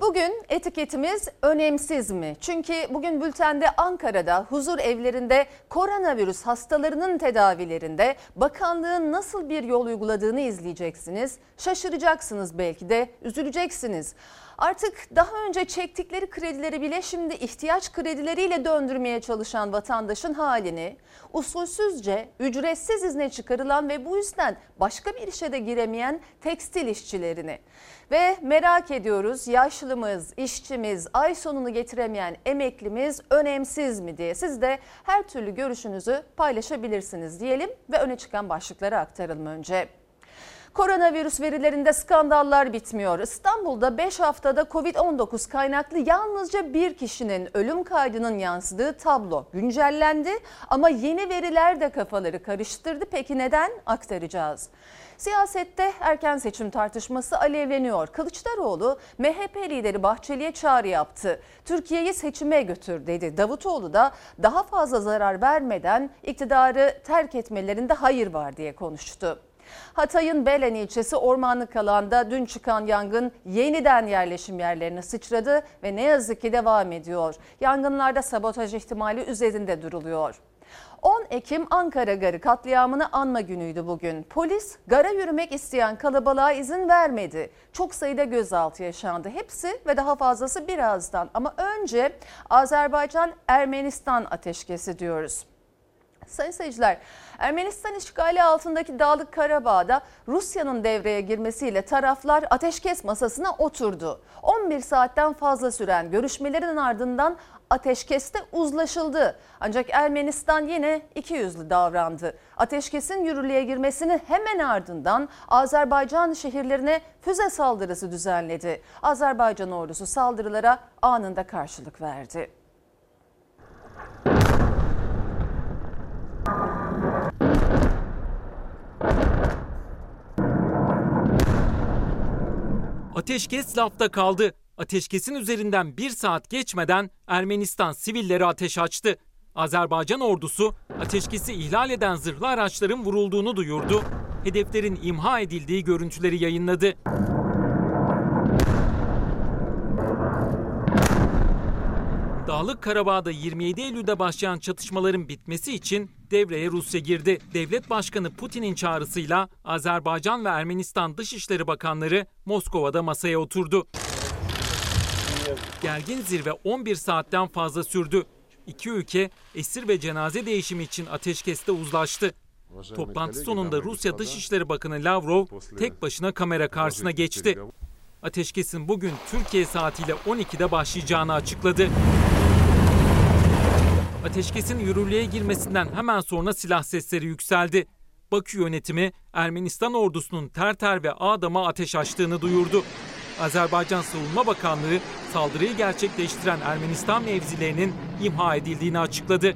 Bugün etiketimiz önemsiz mi? Çünkü bugün bültende Ankara'da huzur evlerinde koronavirüs hastalarının tedavilerinde bakanlığın nasıl bir yol uyguladığını izleyeceksiniz. Şaşıracaksınız belki de üzüleceksiniz. Artık daha önce çektikleri kredileri bile şimdi ihtiyaç kredileriyle döndürmeye çalışan vatandaşın halini, usulsüzce ücretsiz izne çıkarılan ve bu yüzden başka bir işe de giremeyen tekstil işçilerini ve merak ediyoruz yaşlımız, işçimiz, ay sonunu getiremeyen emeklimiz önemsiz mi diye siz de her türlü görüşünüzü paylaşabilirsiniz diyelim ve öne çıkan başlıkları aktaralım önce. Koronavirüs verilerinde skandallar bitmiyor. İstanbul'da 5 haftada Covid-19 kaynaklı yalnızca bir kişinin ölüm kaydının yansıdığı tablo güncellendi ama yeni veriler de kafaları karıştırdı. Peki neden? Aktaracağız. Siyasette erken seçim tartışması alevleniyor. Kılıçdaroğlu MHP lideri Bahçeli'ye çağrı yaptı. Türkiye'yi seçime götür dedi. Davutoğlu da daha fazla zarar vermeden iktidarı terk etmelerinde hayır var diye konuştu. Hatay'ın Belen ilçesi ormanlık alanda dün çıkan yangın yeniden yerleşim yerlerine sıçradı ve ne yazık ki devam ediyor. Yangınlarda sabotaj ihtimali üzerinde duruluyor. 10 Ekim Ankara Garı katliamını anma günüydü bugün. Polis gara yürümek isteyen kalabalığa izin vermedi. Çok sayıda gözaltı yaşandı. Hepsi ve daha fazlası birazdan. Ama önce Azerbaycan-Ermenistan ateşkesi diyoruz. Sayın seyirciler, Ermenistan işgali altındaki Dağlık Karabağ'da Rusya'nın devreye girmesiyle taraflar ateşkes masasına oturdu. 11 saatten fazla süren görüşmelerin ardından ateşkeste uzlaşıldı. Ancak Ermenistan yine iki yüzlü davrandı. Ateşkesin yürürlüğe girmesinin hemen ardından Azerbaycan şehirlerine füze saldırısı düzenledi. Azerbaycan ordusu saldırılara anında karşılık verdi. Ateşkes lafta kaldı. Ateşkesin üzerinden bir saat geçmeden Ermenistan sivilleri ateş açtı. Azerbaycan ordusu ateşkesi ihlal eden zırhlı araçların vurulduğunu duyurdu. Hedeflerin imha edildiği görüntüleri yayınladı. Dağlık Karabağ'da 27 Eylül'de başlayan çatışmaların bitmesi için devreye Rusya girdi. Devlet Başkanı Putin'in çağrısıyla Azerbaycan ve Ermenistan Dışişleri Bakanları Moskova'da masaya oturdu. Gergin zirve 11 saatten fazla sürdü. İki ülke esir ve cenaze değişimi için ateşkeste uzlaştı. Toplantı sonunda Rusya Dışişleri Bakanı Lavrov tek başına kamera karşısına geçti. Ateşkesin bugün Türkiye saatiyle 12'de başlayacağını açıkladı. Ateşkesin yürürlüğe girmesinden hemen sonra silah sesleri yükseldi. Bakü yönetimi Ermenistan ordusunun Terter ve Adam'a ateş açtığını duyurdu. Azerbaycan Savunma Bakanlığı saldırıyı gerçekleştiren Ermenistan mevzilerinin imha edildiğini açıkladı.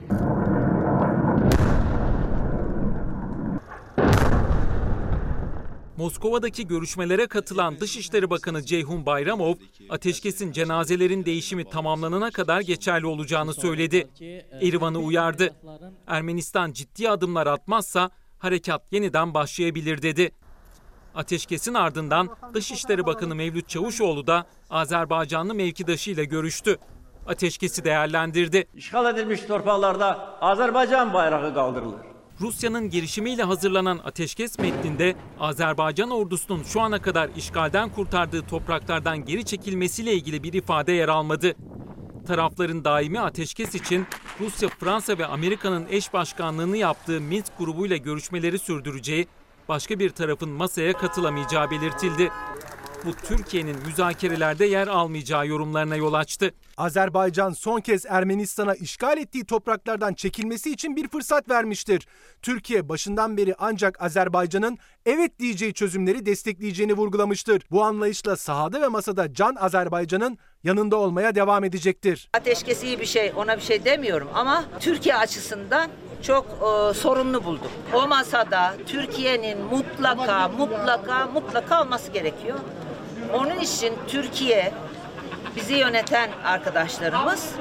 Moskova'daki görüşmelere katılan Dışişleri Bakanı Ceyhun Bayramov, ateşkesin cenazelerin değişimi tamamlanana kadar geçerli olacağını söyledi. Erivan'ı uyardı. Ermenistan ciddi adımlar atmazsa harekat yeniden başlayabilir dedi. Ateşkesin ardından Dışişleri Bakanı Mevlüt Çavuşoğlu da Azerbaycanlı mevkidaşı ile görüştü. Ateşkesi değerlendirdi. İşgal edilmiş torpaklarda Azerbaycan bayrağı kaldırılır. Rusya'nın girişimiyle hazırlanan ateşkes metninde Azerbaycan ordusunun şu ana kadar işgalden kurtardığı topraklardan geri çekilmesiyle ilgili bir ifade yer almadı. Tarafların daimi ateşkes için Rusya, Fransa ve Amerika'nın eş başkanlığını yaptığı Minsk grubuyla görüşmeleri sürdüreceği, başka bir tarafın masaya katılamayacağı belirtildi bu Türkiye'nin müzakerelerde yer almayacağı yorumlarına yol açtı. Azerbaycan son kez Ermenistan'a işgal ettiği topraklardan çekilmesi için bir fırsat vermiştir. Türkiye başından beri ancak Azerbaycan'ın evet diyeceği çözümleri destekleyeceğini vurgulamıştır. Bu anlayışla sahada ve masada Can Azerbaycan'ın yanında olmaya devam edecektir. Ateşkes iyi bir şey ona bir şey demiyorum ama Türkiye açısından çok e, sorunlu buldum. O masada Türkiye'nin mutlaka mutlaka mutlaka olması gerekiyor. Onun için Türkiye bizi yöneten arkadaşlarımız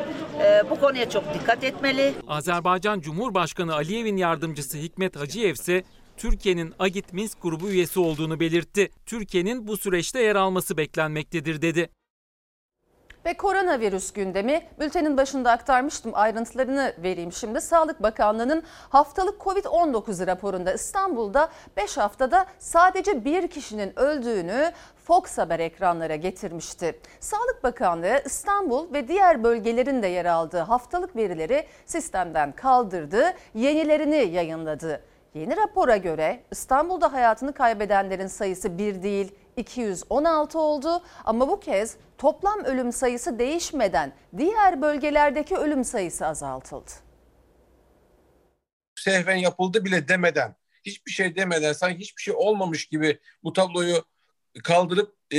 e, bu konuya çok dikkat etmeli. Azerbaycan Cumhurbaşkanı Aliyev'in yardımcısı Hikmet Hacıyev ise Türkiye'nin Agit Minsk grubu üyesi olduğunu belirtti. Türkiye'nin bu süreçte yer alması beklenmektedir dedi. Ve koronavirüs gündemi bültenin başında aktarmıştım ayrıntılarını vereyim şimdi. Sağlık Bakanlığı'nın haftalık Covid-19 raporunda İstanbul'da 5 haftada sadece bir kişinin öldüğünü Fox Haber ekranlara getirmişti. Sağlık Bakanlığı İstanbul ve diğer bölgelerin de yer aldığı haftalık verileri sistemden kaldırdı, yenilerini yayınladı. Yeni rapora göre İstanbul'da hayatını kaybedenlerin sayısı bir değil 216 oldu ama bu kez toplam ölüm sayısı değişmeden diğer bölgelerdeki ölüm sayısı azaltıldı. sehven yapıldı bile demeden, hiçbir şey demeden, sanki hiçbir şey olmamış gibi bu tabloyu kaldırıp e,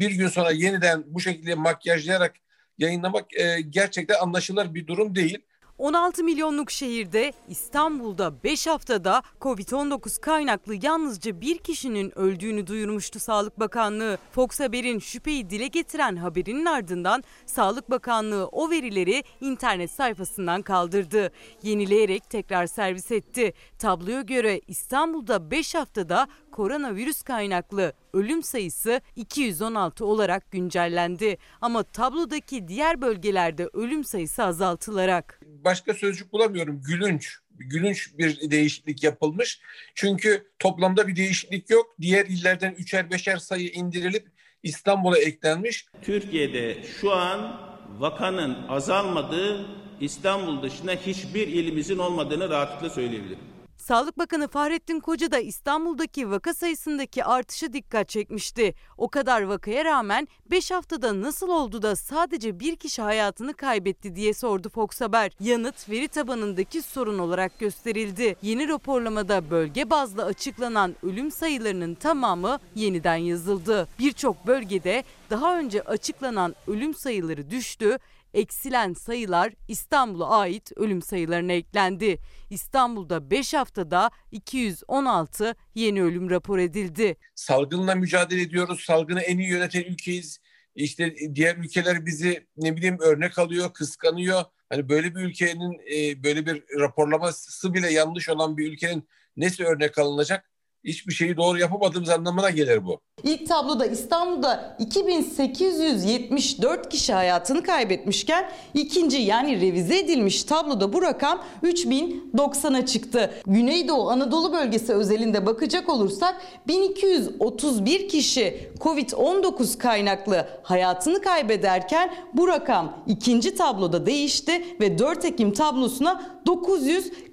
bir gün sonra yeniden bu şekilde makyajlayarak yayınlamak e, gerçekten anlaşılır bir durum değil. 16 milyonluk şehirde İstanbul'da 5 haftada Covid-19 kaynaklı yalnızca bir kişinin öldüğünü duyurmuştu Sağlık Bakanlığı. Fox Haber'in şüpheyi dile getiren haberinin ardından Sağlık Bakanlığı o verileri internet sayfasından kaldırdı. Yenileyerek tekrar servis etti. Tabloya göre İstanbul'da 5 haftada koronavirüs kaynaklı ölüm sayısı 216 olarak güncellendi. Ama tablodaki diğer bölgelerde ölüm sayısı azaltılarak. Başka sözcük bulamıyorum. Gülünç. Gülünç bir değişiklik yapılmış. Çünkü toplamda bir değişiklik yok. Diğer illerden üçer beşer sayı indirilip İstanbul'a eklenmiş. Türkiye'de şu an vakanın azalmadığı İstanbul dışında hiçbir ilimizin olmadığını rahatlıkla söyleyebilirim. Sağlık Bakanı Fahrettin Koca da İstanbul'daki vaka sayısındaki artışı dikkat çekmişti. O kadar vakaya rağmen 5 haftada nasıl oldu da sadece bir kişi hayatını kaybetti diye sordu Fox Haber. Yanıt veri tabanındaki sorun olarak gösterildi. Yeni raporlamada bölge bazlı açıklanan ölüm sayılarının tamamı yeniden yazıldı. Birçok bölgede daha önce açıklanan ölüm sayıları düştü eksilen sayılar İstanbul'a ait ölüm sayılarına eklendi. İstanbul'da 5 haftada 216 yeni ölüm rapor edildi. Salgınla mücadele ediyoruz. Salgını en iyi yöneten ülkeyiz. İşte diğer ülkeler bizi ne bileyim örnek alıyor, kıskanıyor. Hani böyle bir ülkenin e, böyle bir raporlaması bile yanlış olan bir ülkenin nesi örnek alınacak? Hiçbir şeyi doğru yapamadığımız anlamına gelir bu. İlk tabloda İstanbul'da 2874 kişi hayatını kaybetmişken ikinci yani revize edilmiş tabloda bu rakam 3090'a çıktı. Güneydoğu Anadolu bölgesi özelinde bakacak olursak 1231 kişi Covid-19 kaynaklı hayatını kaybederken bu rakam ikinci tabloda değişti ve 4 Ekim tablosuna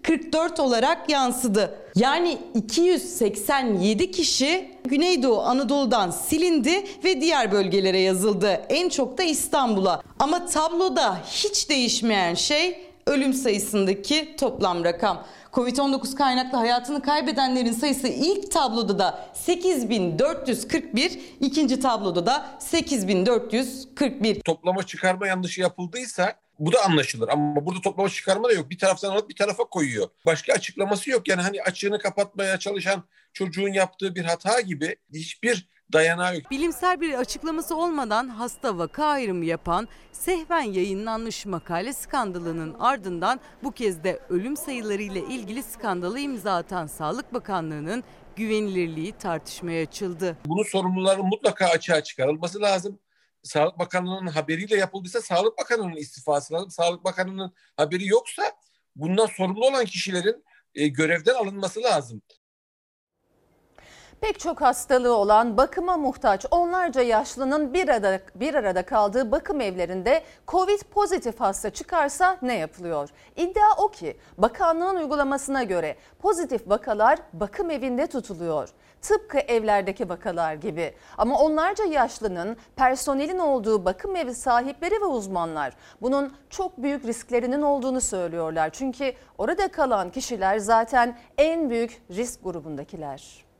944 olarak yansıdı. Yani 287 kişi Güneydoğu Anadolu'dan silindi ve diğer bölgelere yazıldı. En çok da İstanbul'a. Ama tabloda hiç değişmeyen şey ölüm sayısındaki toplam rakam. Covid-19 kaynaklı hayatını kaybedenlerin sayısı ilk tabloda da 8441, ikinci tabloda da 8441. Toplama çıkarma yanlışı yapıldıysa bu da anlaşılır ama burada toplama çıkarma da yok. Bir taraftan alıp bir tarafa koyuyor. Başka açıklaması yok. Yani hani açığını kapatmaya çalışan çocuğun yaptığı bir hata gibi hiçbir dayanağı yok. Bilimsel bir açıklaması olmadan hasta vaka ayrımı yapan sehven yayınlanmış makale skandalının ardından bu kez de ölüm sayıları ile ilgili skandalı imza atan Sağlık Bakanlığı'nın güvenilirliği tartışmaya açıldı. Bunun sorumluların mutlaka açığa çıkarılması lazım. Sağlık Bakanlığı'nın haberiyle yapıldıysa Sağlık Bakanlığı'nın istifası lazım. Sağlık Bakanlığı'nın haberi yoksa bundan sorumlu olan kişilerin e, görevden alınması lazım. Pek çok hastalığı olan bakıma muhtaç onlarca yaşlının bir arada, bir arada kaldığı bakım evlerinde Covid pozitif hasta çıkarsa ne yapılıyor? İddia o ki bakanlığın uygulamasına göre pozitif vakalar bakım evinde tutuluyor. Tıpkı evlerdeki vakalar gibi. Ama onlarca yaşlının personelin olduğu bakım evi sahipleri ve uzmanlar bunun çok büyük risklerinin olduğunu söylüyorlar. Çünkü orada kalan kişiler zaten en büyük risk grubundakiler.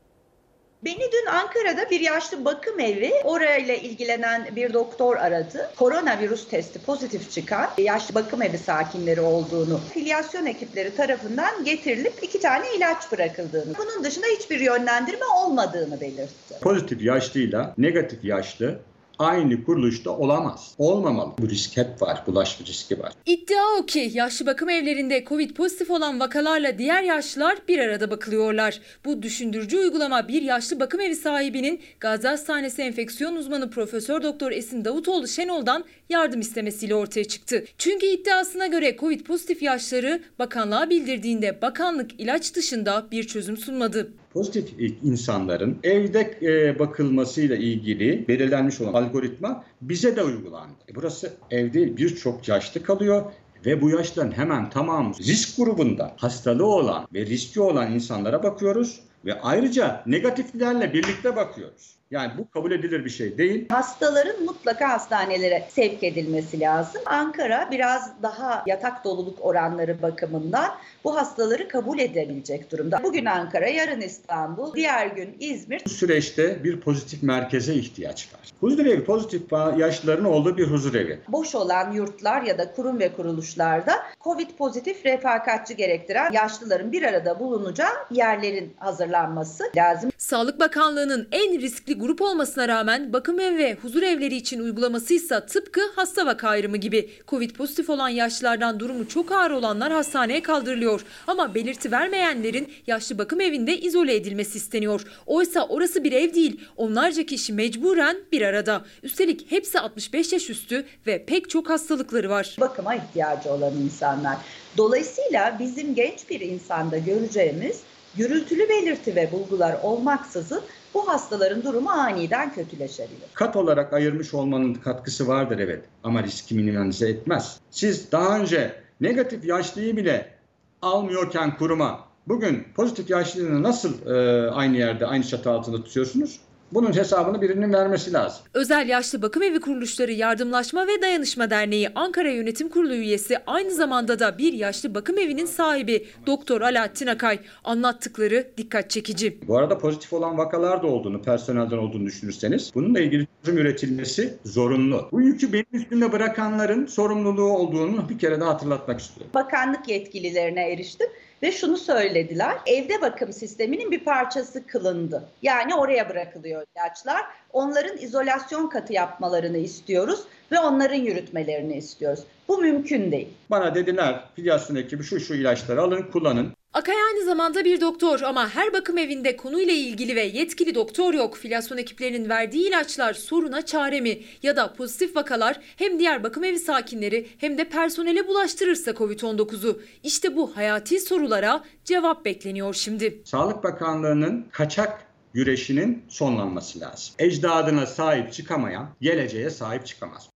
Beni dün Ankara'da bir yaşlı bakım evi orayla ilgilenen bir doktor aradı. Koronavirüs testi pozitif çıkan yaşlı bakım evi sakinleri olduğunu, filyasyon ekipleri tarafından getirilip iki tane ilaç bırakıldığını, bunun dışında hiçbir yönlendirme olmadığını belirtti. Pozitif yaşlıyla negatif yaşlı aynı kuruluşta olamaz. Olmamalı. Bu risk hep var. Bulaşma riski var. İddia o ki yaşlı bakım evlerinde Covid pozitif olan vakalarla diğer yaşlılar bir arada bakılıyorlar. Bu düşündürücü uygulama bir yaşlı bakım evi sahibinin Gazi Hastanesi enfeksiyon uzmanı Profesör Doktor Esin Davutoğlu Şenol'dan yardım istemesiyle ortaya çıktı. Çünkü iddiasına göre Covid pozitif yaşları bakanlığa bildirdiğinde bakanlık ilaç dışında bir çözüm sunmadı. Pozitif insanların evde e, bakılmasıyla ilgili belirlenmiş olan algoritma bize de uygulandı. E burası evde birçok yaşlı kalıyor ve bu yaşların hemen tamamı risk grubunda hastalığı olan ve riski olan insanlara bakıyoruz ve ayrıca negatiflerle birlikte bakıyoruz. Yani bu kabul edilir bir şey değil. Hastaların mutlaka hastanelere sevk edilmesi lazım. Ankara biraz daha yatak doluluk oranları bakımından bu hastaları kabul edebilecek durumda. Bugün Ankara, yarın İstanbul, diğer gün İzmir. Bu süreçte bir pozitif merkeze ihtiyaç var. Huzur evi pozitif yaşlıların olduğu bir huzur evi. Boş olan yurtlar ya da kurum ve kuruluşlarda Covid pozitif refakatçi gerektiren yaşlıların bir arada bulunacağı yerlerin hazırlanması lazım. Sağlık Bakanlığı'nın en riskli grup olmasına rağmen bakım ev ve huzur evleri için uygulaması ise tıpkı hasta vaka ayrımı gibi. Covid pozitif olan yaşlılardan durumu çok ağır olanlar hastaneye kaldırılıyor. Ama belirti vermeyenlerin yaşlı bakım evinde izole edilmesi isteniyor. Oysa orası bir ev değil. Onlarca kişi mecburen bir arada. Üstelik hepsi 65 yaş üstü ve pek çok hastalıkları var. Bakıma ihtiyacı olan insanlar. Dolayısıyla bizim genç bir insanda göreceğimiz gürültülü belirti ve bulgular olmaksızın bu hastaların durumu aniden kötüleşebilir. Kat olarak ayırmış olmanın katkısı vardır evet ama riski minimize etmez. Siz daha önce negatif yaşlıyı bile almıyorken kuruma bugün pozitif yaşlılığını nasıl e, aynı yerde aynı çatı altında tutuyorsunuz? Bunun hesabını birinin vermesi lazım. Özel Yaşlı Bakım Evi Kuruluşları Yardımlaşma ve Dayanışma Derneği Ankara Yönetim Kurulu üyesi aynı zamanda da bir yaşlı bakım evinin sahibi Doktor Alaaddin Akay anlattıkları dikkat çekici. Bu arada pozitif olan vakalar da olduğunu, personelden olduğunu düşünürseniz bununla ilgili çözüm üretilmesi zorunlu. Bu yükü benim üstümde bırakanların sorumluluğu olduğunu bir kere daha hatırlatmak istiyorum. Bakanlık yetkililerine eriştim ve şunu söylediler. Evde bakım sisteminin bir parçası kılındı. Yani oraya bırakılıyor ilaçlar. Onların izolasyon katı yapmalarını istiyoruz ve onların yürütmelerini istiyoruz. Bu mümkün değil. Bana dediler filyasyon ekibi şu şu ilaçları alın kullanın. Akay aynı zamanda bir doktor ama her bakım evinde konuyla ilgili ve yetkili doktor yok. Filyasyon ekiplerinin verdiği ilaçlar soruna çare mi? Ya da pozitif vakalar hem diğer bakım evi sakinleri hem de personele bulaştırırsa Covid-19'u. İşte bu hayati sorulara cevap bekleniyor şimdi. Sağlık Bakanlığı'nın kaçak güreşinin sonlanması lazım. Ecdadına sahip çıkamayan geleceğe sahip çıkamaz.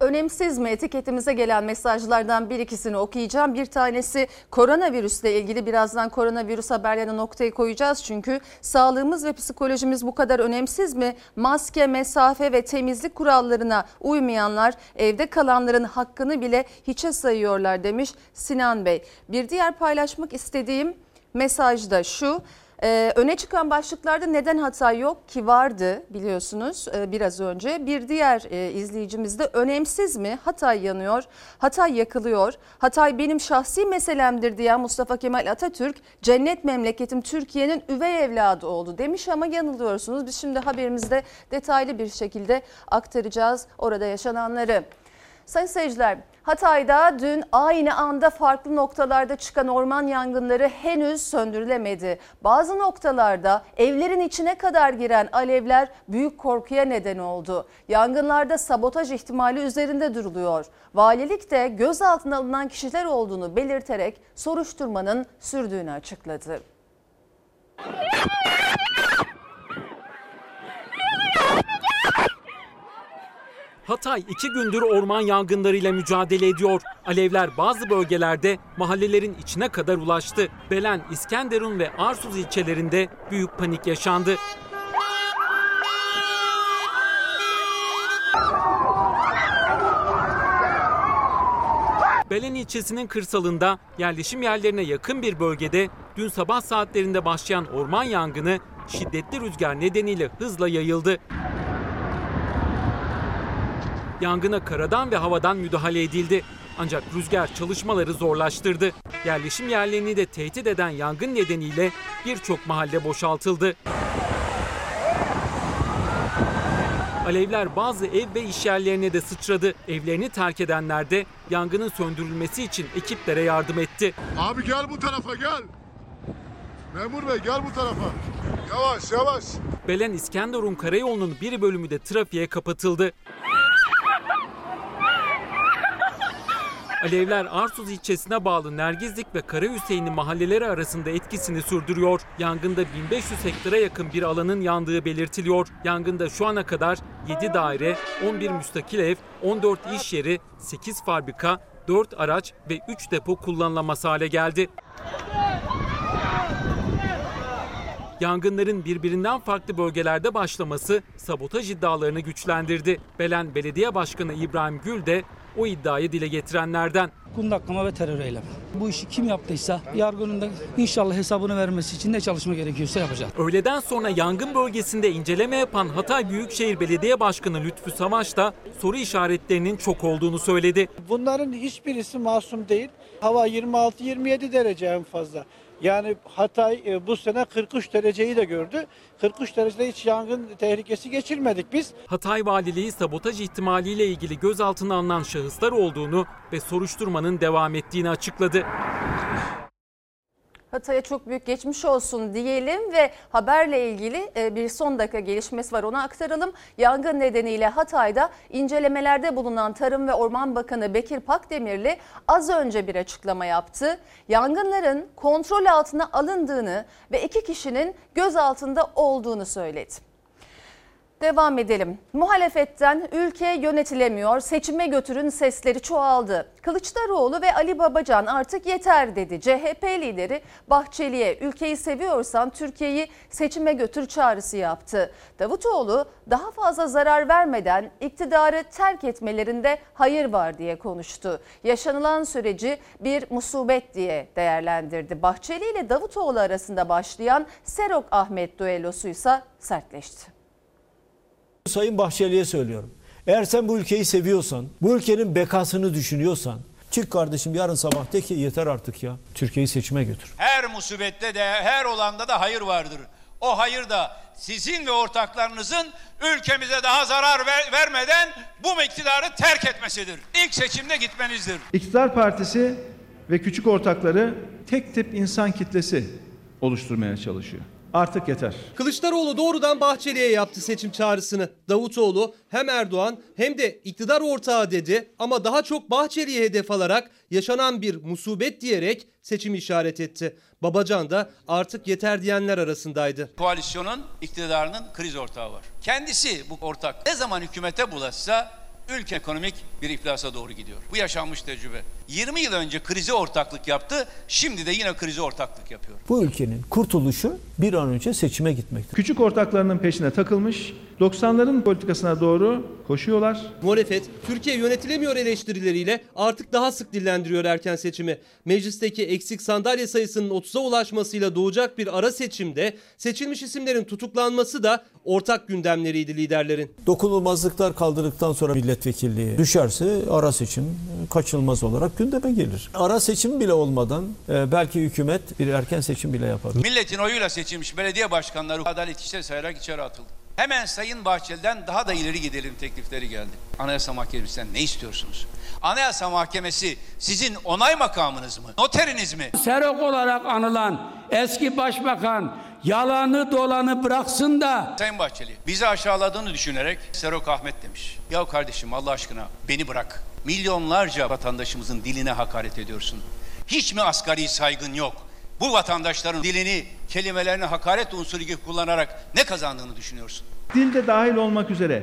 Önemsiz mi etiketimize gelen mesajlardan bir ikisini okuyacağım. Bir tanesi koronavirüsle ilgili birazdan koronavirüs haberlerine noktayı koyacağız. Çünkü sağlığımız ve psikolojimiz bu kadar önemsiz mi? Maske, mesafe ve temizlik kurallarına uymayanlar evde kalanların hakkını bile hiçe sayıyorlar demiş Sinan Bey. Bir diğer paylaşmak istediğim mesaj da şu. Ee, öne çıkan başlıklarda neden hata yok ki vardı biliyorsunuz e, biraz önce. Bir diğer e, izleyicimiz de önemsiz mi? Hatay yanıyor, Hatay yakılıyor. Hatay benim şahsi meselemdir diyen Mustafa Kemal Atatürk cennet memleketim Türkiye'nin üvey evladı oldu demiş ama yanılıyorsunuz. Biz şimdi haberimizde detaylı bir şekilde aktaracağız orada yaşananları. Sayın seyirciler Hatay'da dün aynı anda farklı noktalarda çıkan orman yangınları henüz söndürülemedi. Bazı noktalarda evlerin içine kadar giren alevler büyük korkuya neden oldu. Yangınlarda sabotaj ihtimali üzerinde duruluyor. Valilik de gözaltına alınan kişiler olduğunu belirterek soruşturmanın sürdüğünü açıkladı. Hatay iki gündür orman yangınlarıyla mücadele ediyor. Alevler bazı bölgelerde mahallelerin içine kadar ulaştı. Belen, İskenderun ve Arsuz ilçelerinde büyük panik yaşandı. Belen ilçesinin kırsalında yerleşim yerlerine yakın bir bölgede dün sabah saatlerinde başlayan orman yangını şiddetli rüzgar nedeniyle hızla yayıldı. Yangına karadan ve havadan müdahale edildi. Ancak rüzgar çalışmaları zorlaştırdı. Yerleşim yerlerini de tehdit eden yangın nedeniyle birçok mahalle boşaltıldı. Alevler bazı ev ve iş yerlerine de sıçradı. Evlerini terk edenler de yangının söndürülmesi için ekiplere yardım etti. Abi gel bu tarafa gel. Memur bey gel bu tarafa. Yavaş yavaş. Belen İskenderun karayolunun bir bölümü de trafiğe kapatıldı. Alevler Arsuz ilçesine bağlı Nergizlik ve Karahüseyinli mahalleleri arasında etkisini sürdürüyor. Yangında 1500 hektara yakın bir alanın yandığı belirtiliyor. Yangında şu ana kadar 7 daire, 11 müstakil ev, 14 iş yeri, 8 fabrika, 4 araç ve 3 depo kullanılamaz hale geldi. Yangınların birbirinden farklı bölgelerde başlaması sabotaj iddialarını güçlendirdi. Belen Belediye Başkanı İbrahim Gül de o iddiayı dile getirenlerden. kundaklama ve terör eylemi. Bu işi kim yaptıysa yargının inşallah hesabını vermesi için ne çalışma gerekiyorsa yapacak. Öğleden sonra yangın bölgesinde inceleme yapan Hatay Büyükşehir Belediye Başkanı Lütfü Savaş da soru işaretlerinin çok olduğunu söyledi. Bunların hiçbirisi masum değil. Hava 26-27 derece en fazla. Yani Hatay e, bu sene 43 dereceyi de gördü. 43 derecede hiç yangın tehlikesi geçirmedik biz. Hatay Valiliği sabotaj ihtimaliyle ilgili gözaltına alınan şahıslar olduğunu ve soruşturmanın devam ettiğini açıkladı. Hatay'a çok büyük geçmiş olsun diyelim ve haberle ilgili e, bir son dakika gelişmesi var onu aktaralım. Yangın nedeniyle Hatay'da incelemelerde bulunan Tarım ve Orman Bakanı Bekir Pakdemirli az önce bir açıklama yaptı. Yangınların kontrol altına alındığını ve iki kişinin gözaltında olduğunu söyledi. Devam edelim. Muhalefetten ülke yönetilemiyor, seçime götürün sesleri çoğaldı. Kılıçdaroğlu ve Ali Babacan artık yeter dedi. CHP lideri Bahçeli'ye ülkeyi seviyorsan Türkiye'yi seçime götür çağrısı yaptı. Davutoğlu daha fazla zarar vermeden iktidarı terk etmelerinde hayır var diye konuştu. Yaşanılan süreci bir musibet diye değerlendirdi. Bahçeli ile Davutoğlu arasında başlayan Serok Ahmet düellosuysa sertleşti. Sayın Bahçeli'ye söylüyorum. Eğer sen bu ülkeyi seviyorsan, bu ülkenin bekasını düşünüyorsan, çık kardeşim yarın sabah de ki yeter artık ya. Türkiye'yi seçime götür. Her musibette de her olanda da hayır vardır. O hayır da sizin ve ortaklarınızın ülkemize daha zarar ver- vermeden bu iktidarı terk etmesidir. İlk seçimde gitmenizdir. İktidar Partisi ve küçük ortakları tek tip insan kitlesi oluşturmaya çalışıyor. Artık yeter. Kılıçdaroğlu doğrudan Bahçeli'ye yaptı seçim çağrısını. Davutoğlu hem Erdoğan hem de iktidar ortağı dedi ama daha çok Bahçeli'ye hedef alarak yaşanan bir musibet diyerek seçim işaret etti. Babacan da artık yeter diyenler arasındaydı. Koalisyonun iktidarının kriz ortağı var. Kendisi bu ortak ne zaman hükümete bulaşsa ülke ekonomik bir iflasa doğru gidiyor. Bu yaşanmış tecrübe. 20 yıl önce krize ortaklık yaptı, şimdi de yine krize ortaklık yapıyor. Bu ülkenin kurtuluşu bir an önce seçime gitmektir. Küçük ortaklarının peşine takılmış, 90'ların politikasına doğru koşuyorlar. Muhalefet Türkiye yönetilemiyor eleştirileriyle artık daha sık dillendiriyor erken seçimi. Meclisteki eksik sandalye sayısının 30'a ulaşmasıyla doğacak bir ara seçimde seçilmiş isimlerin tutuklanması da ortak gündemleriydi liderlerin. Dokunulmazlıklar kaldırdıktan sonra milletvekilliği düşerse ara seçim kaçılmaz olarak gündeme gelir. Ara seçim bile olmadan e, belki hükümet bir erken seçim bile yapar. Milletin oyuyla seçilmiş belediye başkanları adalet işleri sayarak içeri atıldı. Hemen Sayın Bahçeli'den daha da ileri gidelim teklifleri geldi. Anayasa Mahkemesi'nden ne istiyorsunuz? Anayasa Mahkemesi sizin onay makamınız mı? Noteriniz mi? Serok olarak anılan eski başbakan yalanı dolanı bıraksın da Sayın Bahçeli bizi aşağıladığını düşünerek Serok Ahmet demiş. Ya kardeşim Allah aşkına beni bırak. Milyonlarca vatandaşımızın diline hakaret ediyorsun. Hiç mi asgari saygın yok? Bu vatandaşların dilini, kelimelerini hakaret unsuru gibi kullanarak ne kazandığını düşünüyorsun? Dilde dahil olmak üzere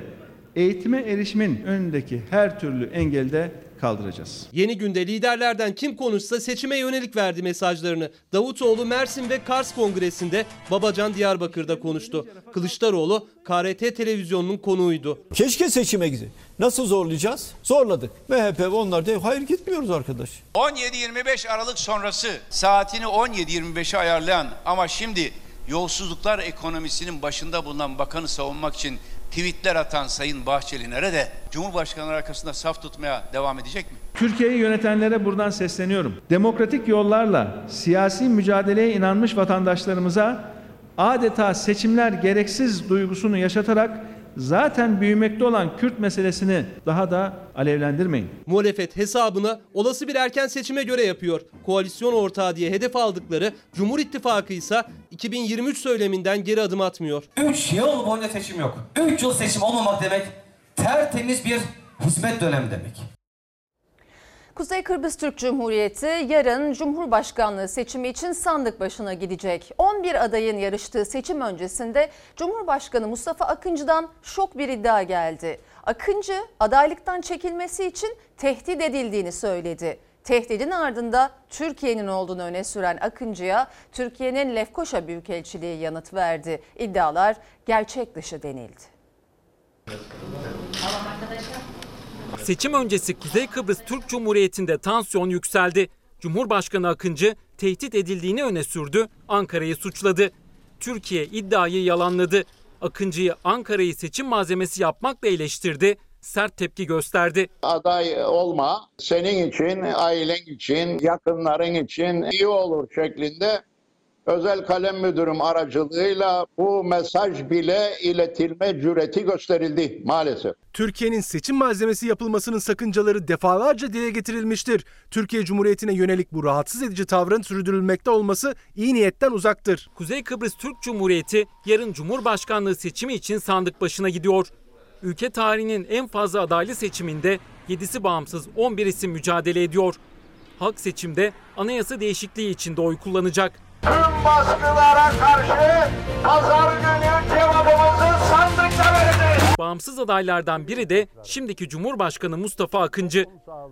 eğitime erişimin önündeki her türlü engeli de kaldıracağız. Yeni günde liderlerden kim konuşsa seçime yönelik verdi mesajlarını. Davutoğlu Mersin ve Kars Kongresi'nde, Babacan Diyarbakır'da konuştu. Kılıçdaroğlu KRT televizyonunun konuğuydu. Keşke seçime gidin. Nasıl zorlayacağız? Zorladık. MHP onlar diyor hayır gitmiyoruz arkadaş. 17-25 Aralık sonrası saatini 17-25'e ayarlayan ama şimdi yolsuzluklar ekonomisinin başında bulunan bakanı savunmak için tweetler atan Sayın Bahçeli nerede? Cumhurbaşkanı arkasında saf tutmaya devam edecek mi? Türkiye'yi yönetenlere buradan sesleniyorum. Demokratik yollarla siyasi mücadeleye inanmış vatandaşlarımıza adeta seçimler gereksiz duygusunu yaşatarak zaten büyümekte olan Kürt meselesini daha da alevlendirmeyin. Muhalefet hesabını olası bir erken seçime göre yapıyor. Koalisyon ortağı diye hedef aldıkları Cumhur İttifakı ise 2023 söyleminden geri adım atmıyor. 3 yıl boyunca seçim yok. 3 yıl seçim olmamak demek tertemiz bir hizmet dönemi demek. Kuzey Kıbrıs Türk Cumhuriyeti yarın Cumhurbaşkanlığı seçimi için sandık başına gidecek. 11 adayın yarıştığı seçim öncesinde Cumhurbaşkanı Mustafa Akıncı'dan şok bir iddia geldi. Akıncı adaylıktan çekilmesi için tehdit edildiğini söyledi. Tehdidin ardında Türkiye'nin olduğunu öne süren Akıncı'ya Türkiye'nin Lefkoşa Büyükelçiliği yanıt verdi. İddialar gerçek dışı denildi. Seçim öncesi Kuzey Kıbrıs Türk Cumhuriyeti'nde tansiyon yükseldi. Cumhurbaşkanı Akıncı tehdit edildiğini öne sürdü, Ankara'yı suçladı. Türkiye iddiayı yalanladı. Akıncı'yı Ankara'yı seçim malzemesi yapmakla eleştirdi, sert tepki gösterdi. Aday olma senin için, ailen için, yakınların için iyi olur şeklinde özel kalem müdürüm aracılığıyla bu mesaj bile iletilme cüreti gösterildi maalesef. Türkiye'nin seçim malzemesi yapılmasının sakıncaları defalarca dile getirilmiştir. Türkiye Cumhuriyeti'ne yönelik bu rahatsız edici tavrın sürdürülmekte olması iyi niyetten uzaktır. Kuzey Kıbrıs Türk Cumhuriyeti yarın Cumhurbaşkanlığı seçimi için sandık başına gidiyor. Ülke tarihinin en fazla adaylı seçiminde 7'si bağımsız 11 isim mücadele ediyor. Halk seçimde anayasa değişikliği için de oy kullanacak. Tüm baskılara karşı pazar günü cevabımızı sandıkta vereceğiz. Bağımsız adaylardan biri de şimdiki Cumhurbaşkanı Mustafa Akıncı.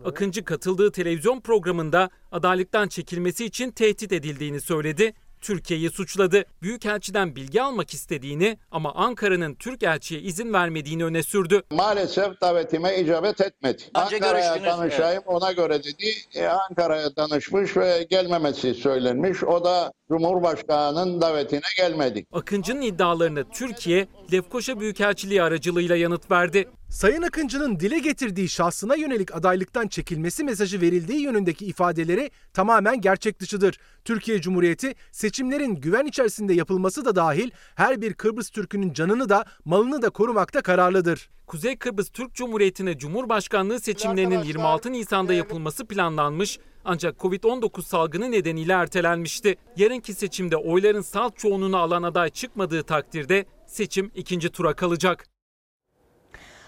Akıncı katıldığı televizyon programında adaylıktan çekilmesi için tehdit edildiğini söyledi. Türkiye'yi suçladı. Büyükelçiden bilgi almak istediğini ama Ankara'nın Türk elçiye izin vermediğini öne sürdü. Maalesef davetime icabet etmedi. Ankara'ya danışayım ona göre dedi. E, Ankara'ya danışmış ve gelmemesi söylenmiş. O da Cumhurbaşkanı'nın davetine gelmedi. Akıncı'nın iddialarını Türkiye, Lefkoşa Büyükelçiliği aracılığıyla yanıt verdi. Sayın Akıncı'nın dile getirdiği şahsına yönelik adaylıktan çekilmesi mesajı verildiği yönündeki ifadeleri tamamen gerçek dışıdır. Türkiye Cumhuriyeti seçimlerin güven içerisinde yapılması da dahil her bir Kıbrıs Türk'ünün canını da malını da korumakta kararlıdır. Kuzey Kıbrıs Türk Cumhuriyeti'ne Cumhurbaşkanlığı seçimlerinin 26 Nisan'da yapılması planlanmış ancak Covid-19 salgını nedeniyle ertelenmişti. Yarınki seçimde oyların salt çoğunluğunu alan aday çıkmadığı takdirde seçim ikinci tura kalacak.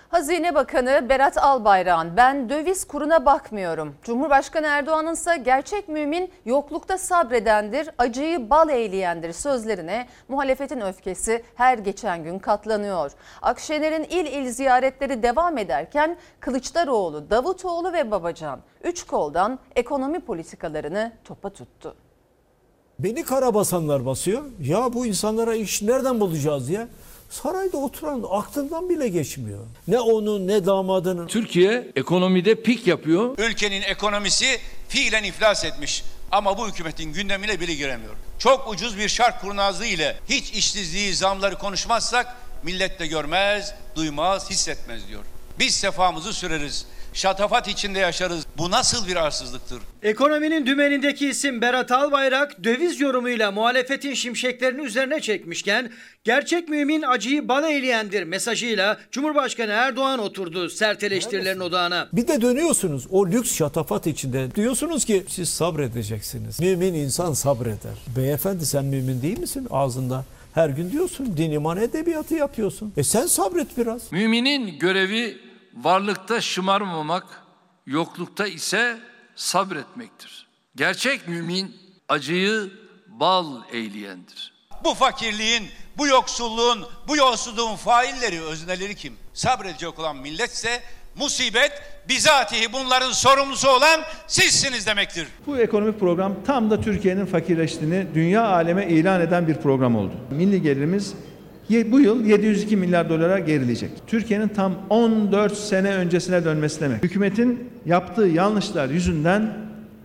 Hazine Bakanı Berat Albayrak'ın ben döviz kuruna bakmıyorum. Cumhurbaşkanı Erdoğan'ın ise gerçek mümin yoklukta sabredendir, acıyı bal eğleyendir sözlerine muhalefetin öfkesi her geçen gün katlanıyor. Akşener'in il il ziyaretleri devam ederken Kılıçdaroğlu, Davutoğlu ve Babacan üç koldan ekonomi politikalarını topa tuttu. Beni karabasanlar basıyor. Ya bu insanlara iş nereden bulacağız ya? Sarayda oturan aklından bile geçmiyor. Ne onun ne damadının. Türkiye ekonomide pik yapıyor. Ülkenin ekonomisi fiilen iflas etmiş. Ama bu hükümetin gündemine bile giremiyor. Çok ucuz bir şark kurnazlığı ile hiç işsizliği, zamları konuşmazsak millet de görmez, duymaz, hissetmez diyor. Biz sefamızı süreriz. Şatafat içinde yaşarız. Bu nasıl bir arsızlıktır? Ekonominin dümenindeki isim Berat Albayrak döviz yorumuyla muhalefetin şimşeklerini üzerine çekmişken gerçek mümin acıyı bal eğleyendir mesajıyla Cumhurbaşkanı Erdoğan oturdu sert eleştirilerin odağına. Bir de dönüyorsunuz o lüks şatafat içinde. Diyorsunuz ki siz sabredeceksiniz. Mümin insan sabreder. Beyefendi sen mümin değil misin ağzında? Her gün diyorsun din iman edebiyatı yapıyorsun. E sen sabret biraz. Müminin görevi varlıkta şımarmamak, yoklukta ise sabretmektir. Gerçek mümin acıyı bal eğleyendir. Bu fakirliğin, bu yoksulluğun, bu yolsuzluğun failleri, özneleri kim? Sabredecek olan milletse musibet bizatihi bunların sorumlusu olan sizsiniz demektir. Bu ekonomik program tam da Türkiye'nin fakirleştiğini dünya aleme ilan eden bir program oldu. Milli gelirimiz bu yıl 702 milyar dolara gerileyecek. Türkiye'nin tam 14 sene öncesine dönmesi demek. Hükümetin yaptığı yanlışlar yüzünden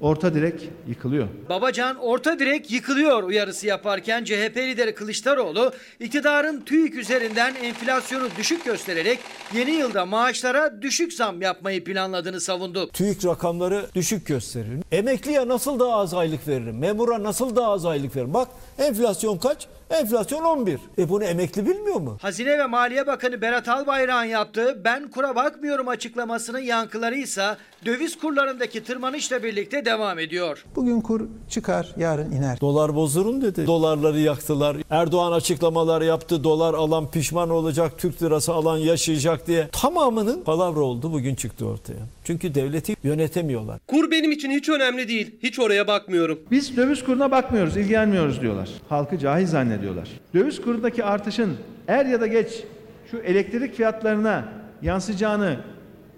orta direk yıkılıyor. Babacan orta direk yıkılıyor uyarısı yaparken CHP lideri Kılıçdaroğlu iktidarın TÜİK üzerinden enflasyonu düşük göstererek yeni yılda maaşlara düşük zam yapmayı planladığını savundu. TÜİK rakamları düşük gösterir. Emekliye nasıl daha az aylık veririm? Memura nasıl daha az aylık veririm? Bak enflasyon kaç? Enflasyon 11. E bunu emekli bilmiyor mu? Hazine ve Maliye Bakanı Berat Albayrak'ın yaptığı ben kura bakmıyorum açıklamasının yankıları ise döviz kurlarındaki tırmanışla birlikte devam ediyor. Bugün kur çıkar, yarın iner. Dolar bozurun dedi. Dolarları yaktılar. Erdoğan açıklamalar yaptı. Dolar alan pişman olacak, Türk lirası alan yaşayacak diye. Tamamının palavra oldu bugün çıktı ortaya. Çünkü devleti yönetemiyorlar. Kur benim için hiç önemli değil. Hiç oraya bakmıyorum. Biz döviz kuruna bakmıyoruz, ilgilenmiyoruz diyorlar. Halkı cahil zannediyorlar. Döviz kurundaki artışın er ya da geç şu elektrik fiyatlarına yansıyacağını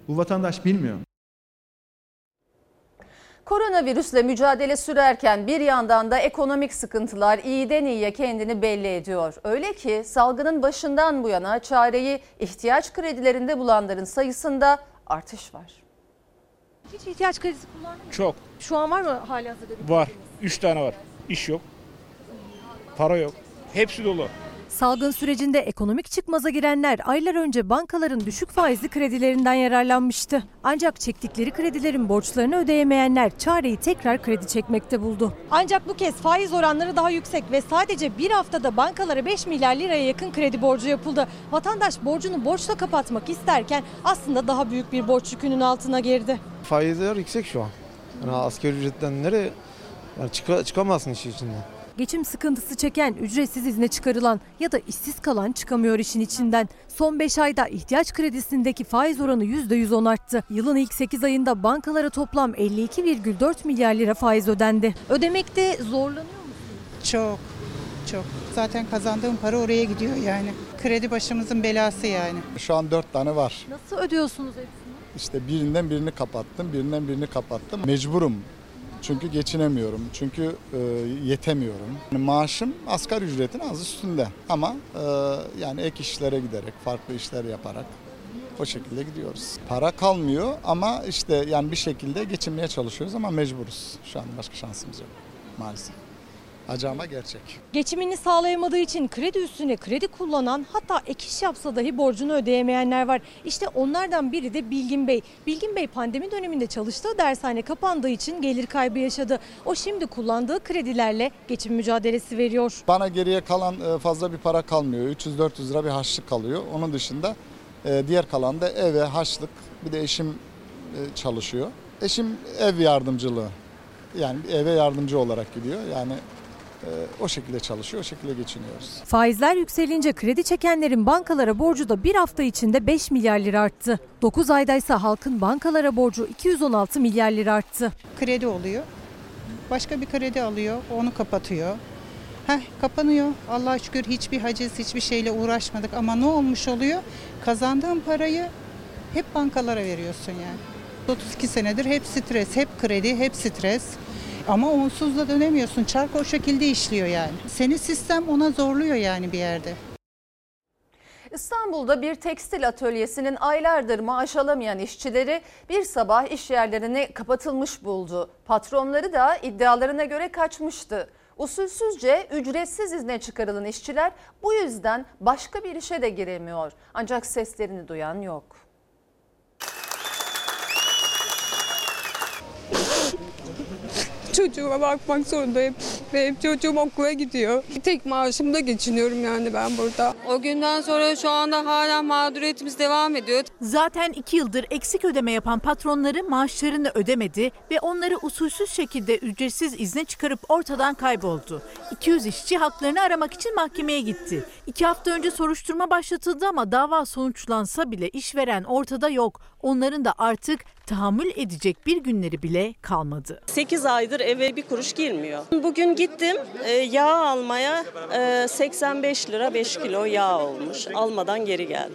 bu vatandaş bilmiyor. Koronavirüsle mücadele sürerken bir yandan da ekonomik sıkıntılar iyiden iyiye kendini belli ediyor. Öyle ki salgının başından bu yana çareyi ihtiyaç kredilerinde bulanların sayısında artış var. Hiç ihtiyaç kredisi kullandın mı? Çok. Şu an var mı hali hazırda? Var. Üç tane var. İş yok. Para yok. Hepsi dolu. Salgın sürecinde ekonomik çıkmaza girenler aylar önce bankaların düşük faizli kredilerinden yararlanmıştı. Ancak çektikleri kredilerin borçlarını ödeyemeyenler çareyi tekrar kredi çekmekte buldu. Ancak bu kez faiz oranları daha yüksek ve sadece bir haftada bankalara 5 milyar liraya yakın kredi borcu yapıldı. Vatandaş borcunu borçla kapatmak isterken aslında daha büyük bir borç yükünün altına girdi. Faizler yüksek şu an. Yani asgari ücretten nereye yani çıka- çıkamazsın işin içinden. Geçim sıkıntısı çeken, ücretsiz izne çıkarılan ya da işsiz kalan çıkamıyor işin içinden. Son 5 ayda ihtiyaç kredisindeki faiz oranı %110 arttı. Yılın ilk 8 ayında bankalara toplam 52,4 milyar lira faiz ödendi. Ödemekte zorlanıyor Çok, çok. Zaten kazandığım para oraya gidiyor yani. Kredi başımızın belası yani. Şu an dört tane var. Nasıl ödüyorsunuz hepsini? İşte birinden birini kapattım, birinden birini kapattım. Mecburum. Çünkü geçinemiyorum. Çünkü e, yetemiyorum. Yani maaşım asgari ücretin az üstünde. Ama e, yani ek işlere giderek, farklı işler yaparak o şekilde gidiyoruz. Para kalmıyor ama işte yani bir şekilde geçinmeye çalışıyoruz ama mecburuz. Şu an başka şansımız yok maalesef. Acı ama gerçek. Geçimini sağlayamadığı için kredi üstüne kredi kullanan hatta ek iş yapsa dahi borcunu ödeyemeyenler var. İşte onlardan biri de Bilgin Bey. Bilgin Bey pandemi döneminde çalıştığı dershane kapandığı için gelir kaybı yaşadı. O şimdi kullandığı kredilerle geçim mücadelesi veriyor. Bana geriye kalan e, fazla bir para kalmıyor. 300-400 lira bir harçlık kalıyor. Onun dışında e, diğer kalan da eve harçlık. Bir de eşim e, çalışıyor. Eşim ev yardımcılığı. Yani eve yardımcı olarak gidiyor. Yani o şekilde çalışıyor, o şekilde geçiniyoruz. Faizler yükselince kredi çekenlerin bankalara borcu da bir hafta içinde 5 milyar lira arttı. 9 ayda ise halkın bankalara borcu 216 milyar lira arttı. Kredi oluyor. Başka bir kredi alıyor, onu kapatıyor. Heh, kapanıyor. Allah'a şükür hiçbir haciz, hiçbir şeyle uğraşmadık. Ama ne olmuş oluyor? Kazandığın parayı hep bankalara veriyorsun yani. 32 senedir hep stres, hep kredi, hep stres. Ama onsuz da dönemiyorsun. Çark o şekilde işliyor yani. Seni sistem ona zorluyor yani bir yerde. İstanbul'da bir tekstil atölyesinin aylardır maaş alamayan işçileri bir sabah iş yerlerini kapatılmış buldu. Patronları da iddialarına göre kaçmıştı. Usulsüzce ücretsiz izne çıkarılan işçiler bu yüzden başka bir işe de giremiyor. Ancak seslerini duyan yok. Çocuğuma bakmak zorundayım. Ve hep çocuğum okula gidiyor. Tek maaşımda geçiniyorum yani ben burada. O günden sonra şu anda hala mağduriyetimiz devam ediyor. Zaten iki yıldır eksik ödeme yapan patronları maaşlarını ödemedi ve onları usulsüz şekilde ücretsiz izne çıkarıp ortadan kayboldu. 200 işçi haklarını aramak için mahkemeye gitti. İki hafta önce soruşturma başlatıldı ama dava sonuçlansa bile işveren ortada yok. Onların da artık tahammül edecek bir günleri bile kalmadı. 8 aydır eve bir kuruş girmiyor. Bugün gittim e, yağ almaya e, 85 lira 5 kilo yağ olmuş. Almadan geri geldim.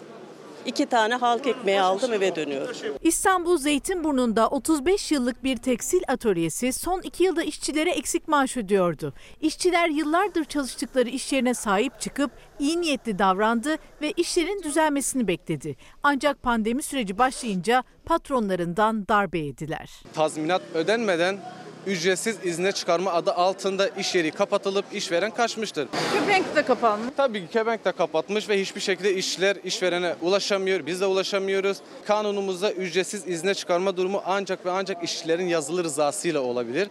İki tane halk ekmeği aldım eve dönüyorum. İstanbul Zeytinburnu'nda 35 yıllık bir tekstil atölyesi son iki yılda işçilere eksik maaş ödüyordu. İşçiler yıllardır çalıştıkları iş yerine sahip çıkıp iyi niyetli davrandı ve işlerin düzelmesini bekledi. Ancak pandemi süreci başlayınca patronlarından darbe yediler. Tazminat ödenmeden ücretsiz izne çıkarma adı altında iş yeri kapatılıp işveren kaçmıştır. Kepenk de kapanmış. Tabii ki kebenk de kapatmış ve hiçbir şekilde işçiler işverene ulaşamıyor. Biz de ulaşamıyoruz. Kanunumuzda ücretsiz izne çıkarma durumu ancak ve ancak işçilerin yazılı rızasıyla olabilir.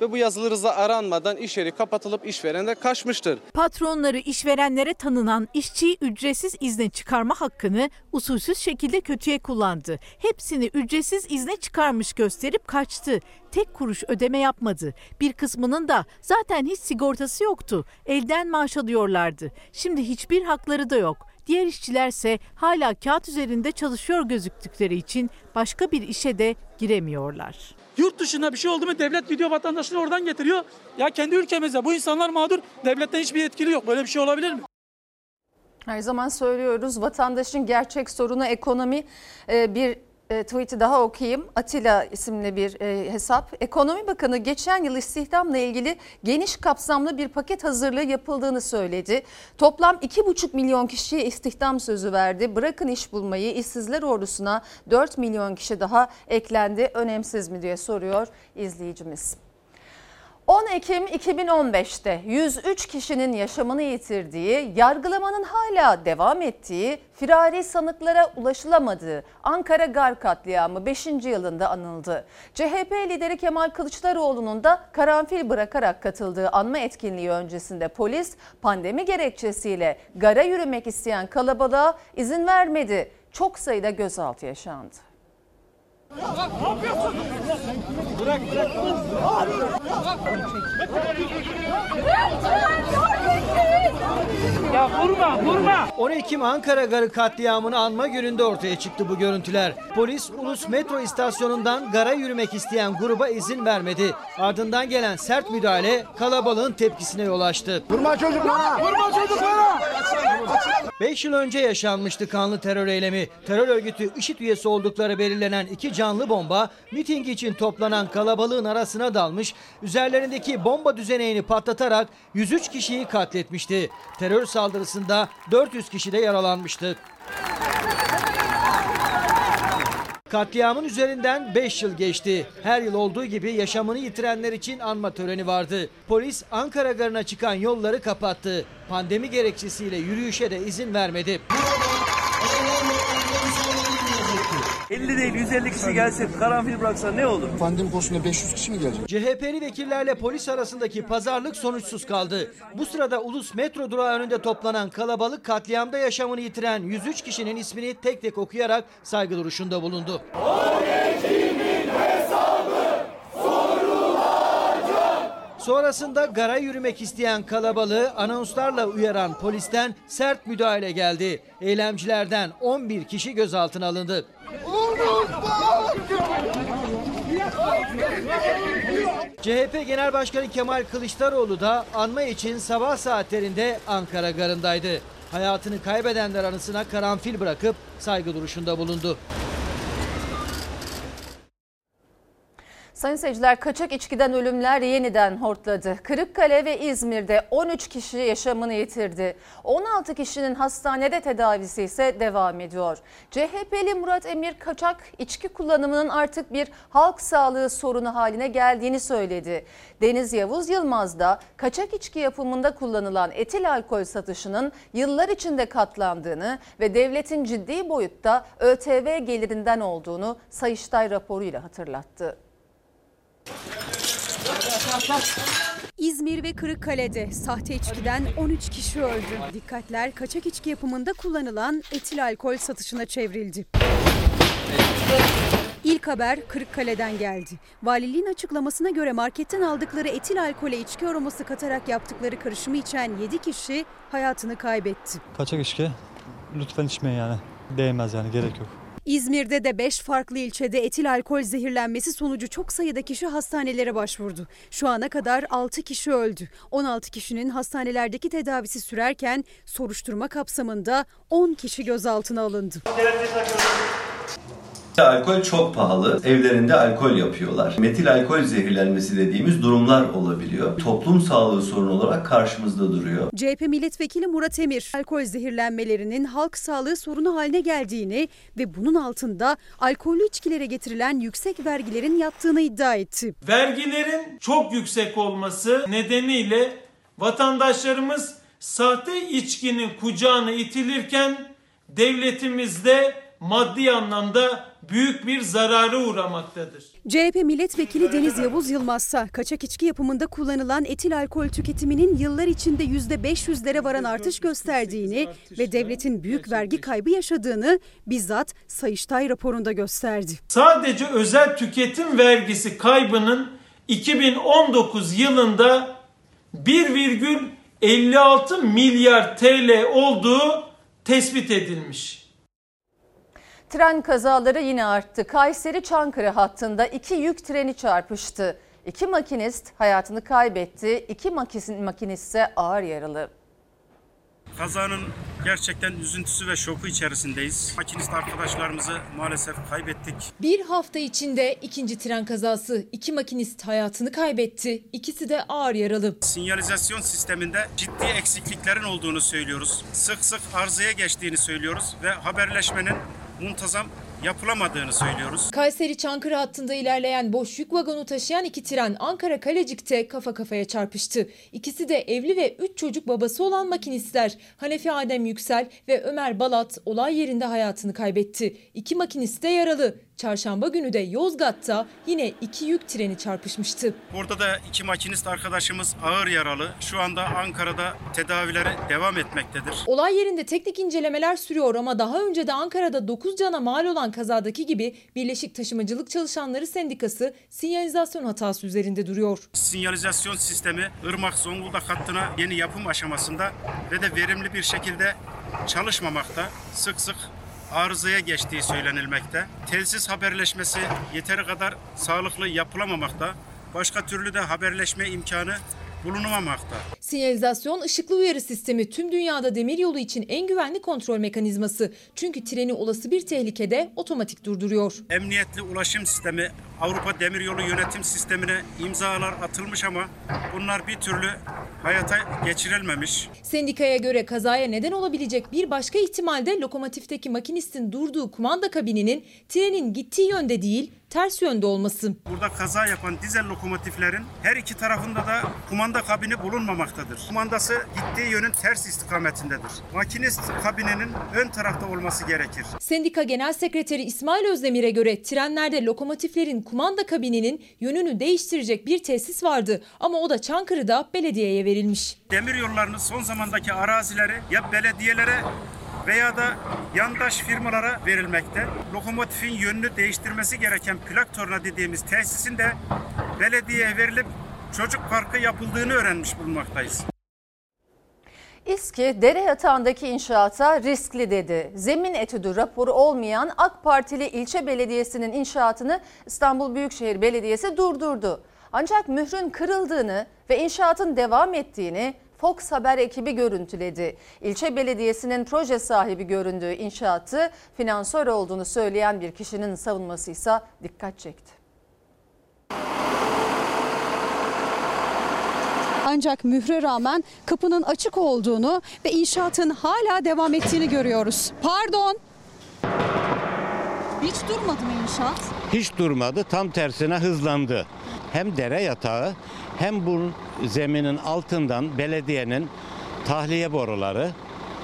Ve bu yazılı rıza aranmadan iş yeri kapatılıp işveren de kaçmıştır. Patronları işverenlere tanınan işçiyi ücretsiz izne çıkarma hakkını usulsüz şekilde kötüye kullandı. Hepsini ücretsiz izne çıkarmış gösterip kaçtı. Tek kuruş ödeme yapmadı. Bir kısmının da zaten hiç sigortası yoktu. Elden maaş alıyorlardı. Şimdi hiçbir hakları da yok. Diğer işçilerse hala kağıt üzerinde çalışıyor gözüktükleri için başka bir işe de giremiyorlar. Yurt dışında bir şey oldu mu devlet gidiyor vatandaşını oradan getiriyor. Ya kendi ülkemizde bu insanlar mağdur. Devletten hiçbir etkili yok. Böyle bir şey olabilir mi? Her zaman söylüyoruz vatandaşın gerçek sorunu ekonomi Ee, bir e, tweet'i daha okuyayım. Atilla isimli bir e, hesap. Ekonomi Bakanı geçen yıl istihdamla ilgili geniş kapsamlı bir paket hazırlığı yapıldığını söyledi. Toplam 2,5 milyon kişiye istihdam sözü verdi. Bırakın iş bulmayı işsizler ordusuna 4 milyon kişi daha eklendi. Önemsiz mi diye soruyor izleyicimiz. 10 Ekim 2015'te 103 kişinin yaşamını yitirdiği, yargılamanın hala devam ettiği, firari sanıklara ulaşılamadığı Ankara Gar katliamı 5. yılında anıldı. CHP lideri Kemal Kılıçdaroğlu'nun da karanfil bırakarak katıldığı anma etkinliği öncesinde polis pandemi gerekçesiyle gara yürümek isteyen kalabalığa izin vermedi. Çok sayıda gözaltı yaşandı. Bırak bırak. Ya vurma vurma. 10 Ekim Ankara Garı katliamını anma gününde ortaya çıktı bu görüntüler. Polis Ulus metro istasyonundan gara yürümek isteyen gruba izin vermedi. Ardından gelen sert müdahale kalabalığın tepkisine yol açtı. Vurma çocuklara. Vurma çocuklara. 5 yıl önce yaşanmıştı kanlı terör eylemi. Terör örgütü IŞİD üyesi oldukları belirlenen iki canlı bomba miting için toplanan kalabalığın arasına dalmış, üzerlerindeki bomba düzeneğini patlatarak 103 kişiyi katletmişti. Terör saldırısında 400 kişi de yaralanmıştı. Katliamın üzerinden 5 yıl geçti. Her yıl olduğu gibi yaşamını yitirenler için anma töreni vardı. Polis Ankara garına çıkan yolları kapattı. Pandemi gerekçesiyle yürüyüşe de izin vermedi. 50 değil 150 kişi gelse karanfil bıraksa ne olur? Pandemi konusunda 500 kişi mi gelecek? CHP'li vekillerle polis arasındaki pazarlık sonuçsuz kaldı. Bu sırada Ulus metro durağı önünde toplanan kalabalık katliamda yaşamını yitiren 103 kişinin ismini tek tek okuyarak saygı duruşunda bulundu. Sonrasında gara yürümek isteyen kalabalığı anonslarla uyaran polisten sert müdahale geldi. Eylemcilerden 11 kişi gözaltına alındı. CHP Genel Başkanı Kemal Kılıçdaroğlu da anma için sabah saatlerinde Ankara garındaydı. Hayatını kaybedenler anısına karanfil bırakıp saygı duruşunda bulundu. Sayın seyirciler kaçak içkiden ölümler yeniden hortladı. Kırıkkale ve İzmir'de 13 kişi yaşamını yitirdi. 16 kişinin hastanede tedavisi ise devam ediyor. CHP'li Murat Emir kaçak içki kullanımının artık bir halk sağlığı sorunu haline geldiğini söyledi. Deniz Yavuz Yılmaz da kaçak içki yapımında kullanılan etil alkol satışının yıllar içinde katlandığını ve devletin ciddi boyutta ÖTV gelirinden olduğunu Sayıştay raporuyla hatırlattı. İzmir ve Kırıkkale'de sahte içkiden 13 kişi öldü. Dikkatler kaçak içki yapımında kullanılan etil alkol satışına çevrildi. İlk haber Kırıkkale'den geldi. Valiliğin açıklamasına göre marketten aldıkları etil alkole içki aroması katarak yaptıkları karışımı içen 7 kişi hayatını kaybetti. Kaçak içki lütfen içmeyin yani. Değmez yani gerek yok. İzmir'de de 5 farklı ilçede etil alkol zehirlenmesi sonucu çok sayıda kişi hastanelere başvurdu. Şu ana kadar 6 kişi öldü. 16 kişinin hastanelerdeki tedavisi sürerken soruşturma kapsamında 10 kişi gözaltına alındı. Alkol çok pahalı. Evlerinde alkol yapıyorlar. Metil alkol zehirlenmesi dediğimiz durumlar olabiliyor. Toplum sağlığı sorunu olarak karşımızda duruyor. CHP milletvekili Murat Emir, alkol zehirlenmelerinin halk sağlığı sorunu haline geldiğini ve bunun altında alkollü içkilere getirilen yüksek vergilerin yattığını iddia etti. Vergilerin çok yüksek olması nedeniyle vatandaşlarımız sahte içkinin kucağına itilirken devletimizde maddi anlamda büyük bir zarara uğramaktadır. CHP milletvekili Deniz Yavuz Yılmazsa kaçak içki yapımında kullanılan etil alkol tüketiminin yıllar içinde %500'lere varan artış gösterdiğini ve devletin büyük vergi kaybı yaşadığını bizzat Sayıştay raporunda gösterdi. Sadece özel tüketim vergisi kaybının 2019 yılında 1,56 milyar TL olduğu tespit edilmiş. Tren kazaları yine arttı. Kayseri-Çankırı hattında iki yük treni çarpıştı. İki makinist hayatını kaybetti. İki makinist ise ağır yaralı. Kazanın gerçekten üzüntüsü ve şoku içerisindeyiz. Makinist arkadaşlarımızı maalesef kaybettik. Bir hafta içinde ikinci tren kazası. iki makinist hayatını kaybetti. İkisi de ağır yaralı. Sinyalizasyon sisteminde ciddi eksikliklerin olduğunu söylüyoruz. Sık sık arızaya geçtiğini söylüyoruz ve haberleşmenin muntazam yapılamadığını söylüyoruz. Kayseri-Çankırı hattında ilerleyen boş yük vagonu taşıyan iki tren Ankara Kalecik'te kafa kafaya çarpıştı. İkisi de evli ve 3 çocuk babası olan makinistler. Hanefi Adem Yüksel ve Ömer Balat olay yerinde hayatını kaybetti. İki makinist de yaralı. Çarşamba günü de Yozgat'ta yine iki yük treni çarpışmıştı. Burada da iki makinist arkadaşımız ağır yaralı. Şu anda Ankara'da tedavileri devam etmektedir. Olay yerinde teknik incelemeler sürüyor ama daha önce de Ankara'da 9 cana mal olan kazadaki gibi Birleşik Taşımacılık Çalışanları Sendikası sinyalizasyon hatası üzerinde duruyor. Sinyalizasyon sistemi Irmak Zonguldak hattına yeni yapım aşamasında ve de verimli bir şekilde çalışmamakta. Sık sık arızaya geçtiği söylenilmekte. Telsiz haberleşmesi yeteri kadar sağlıklı yapılamamakta. Başka türlü de haberleşme imkanı bulunamamakta. Sinyalizasyon ışıklı uyarı sistemi tüm dünyada demiryolu için en güvenli kontrol mekanizması. Çünkü treni olası bir tehlikede otomatik durduruyor. Emniyetli ulaşım sistemi Avrupa Demiryolu Yönetim Sistemi'ne imzalar atılmış ama bunlar bir türlü hayata geçirilmemiş. Sendikaya göre kazaya neden olabilecek bir başka ihtimalde lokomotifteki makinistin durduğu kumanda kabininin trenin gittiği yönde değil ters yönde olması. Burada kaza yapan dizel lokomotiflerin her iki tarafında da kumanda kabini bulunmamaktadır. Kumandası gittiği yönün ters istikametindedir. Makinist kabininin ön tarafta olması gerekir. Sendika Genel Sekreteri İsmail Özdemir'e göre trenlerde lokomotiflerin kumanda kabininin yönünü değiştirecek bir tesis vardı ama o da Çankırı'da belediyeye verilmiş. Demir yollarının son zamandaki arazileri ya belediyelere veya da yandaş firmalara verilmekte. Lokomotifin yönünü değiştirmesi gereken plak torna dediğimiz tesisin de belediyeye verilip çocuk parkı yapıldığını öğrenmiş bulunmaktayız. İSKİ dere yatağındaki inşaata riskli dedi. Zemin etüdü raporu olmayan AK Partili ilçe belediyesinin inşaatını İstanbul Büyükşehir Belediyesi durdurdu. Ancak mührün kırıldığını ve inşaatın devam ettiğini Fox Haber ekibi görüntüledi. İlçe belediyesinin proje sahibi göründüğü inşaatı finansör olduğunu söyleyen bir kişinin savunması ise dikkat çekti. Ancak mühre rağmen kapının açık olduğunu ve inşaatın hala devam ettiğini görüyoruz. Pardon. Hiç durmadı mı inşaat? Hiç durmadı. Tam tersine hızlandı. Hem dere yatağı hem bu zeminin altından belediyenin tahliye boruları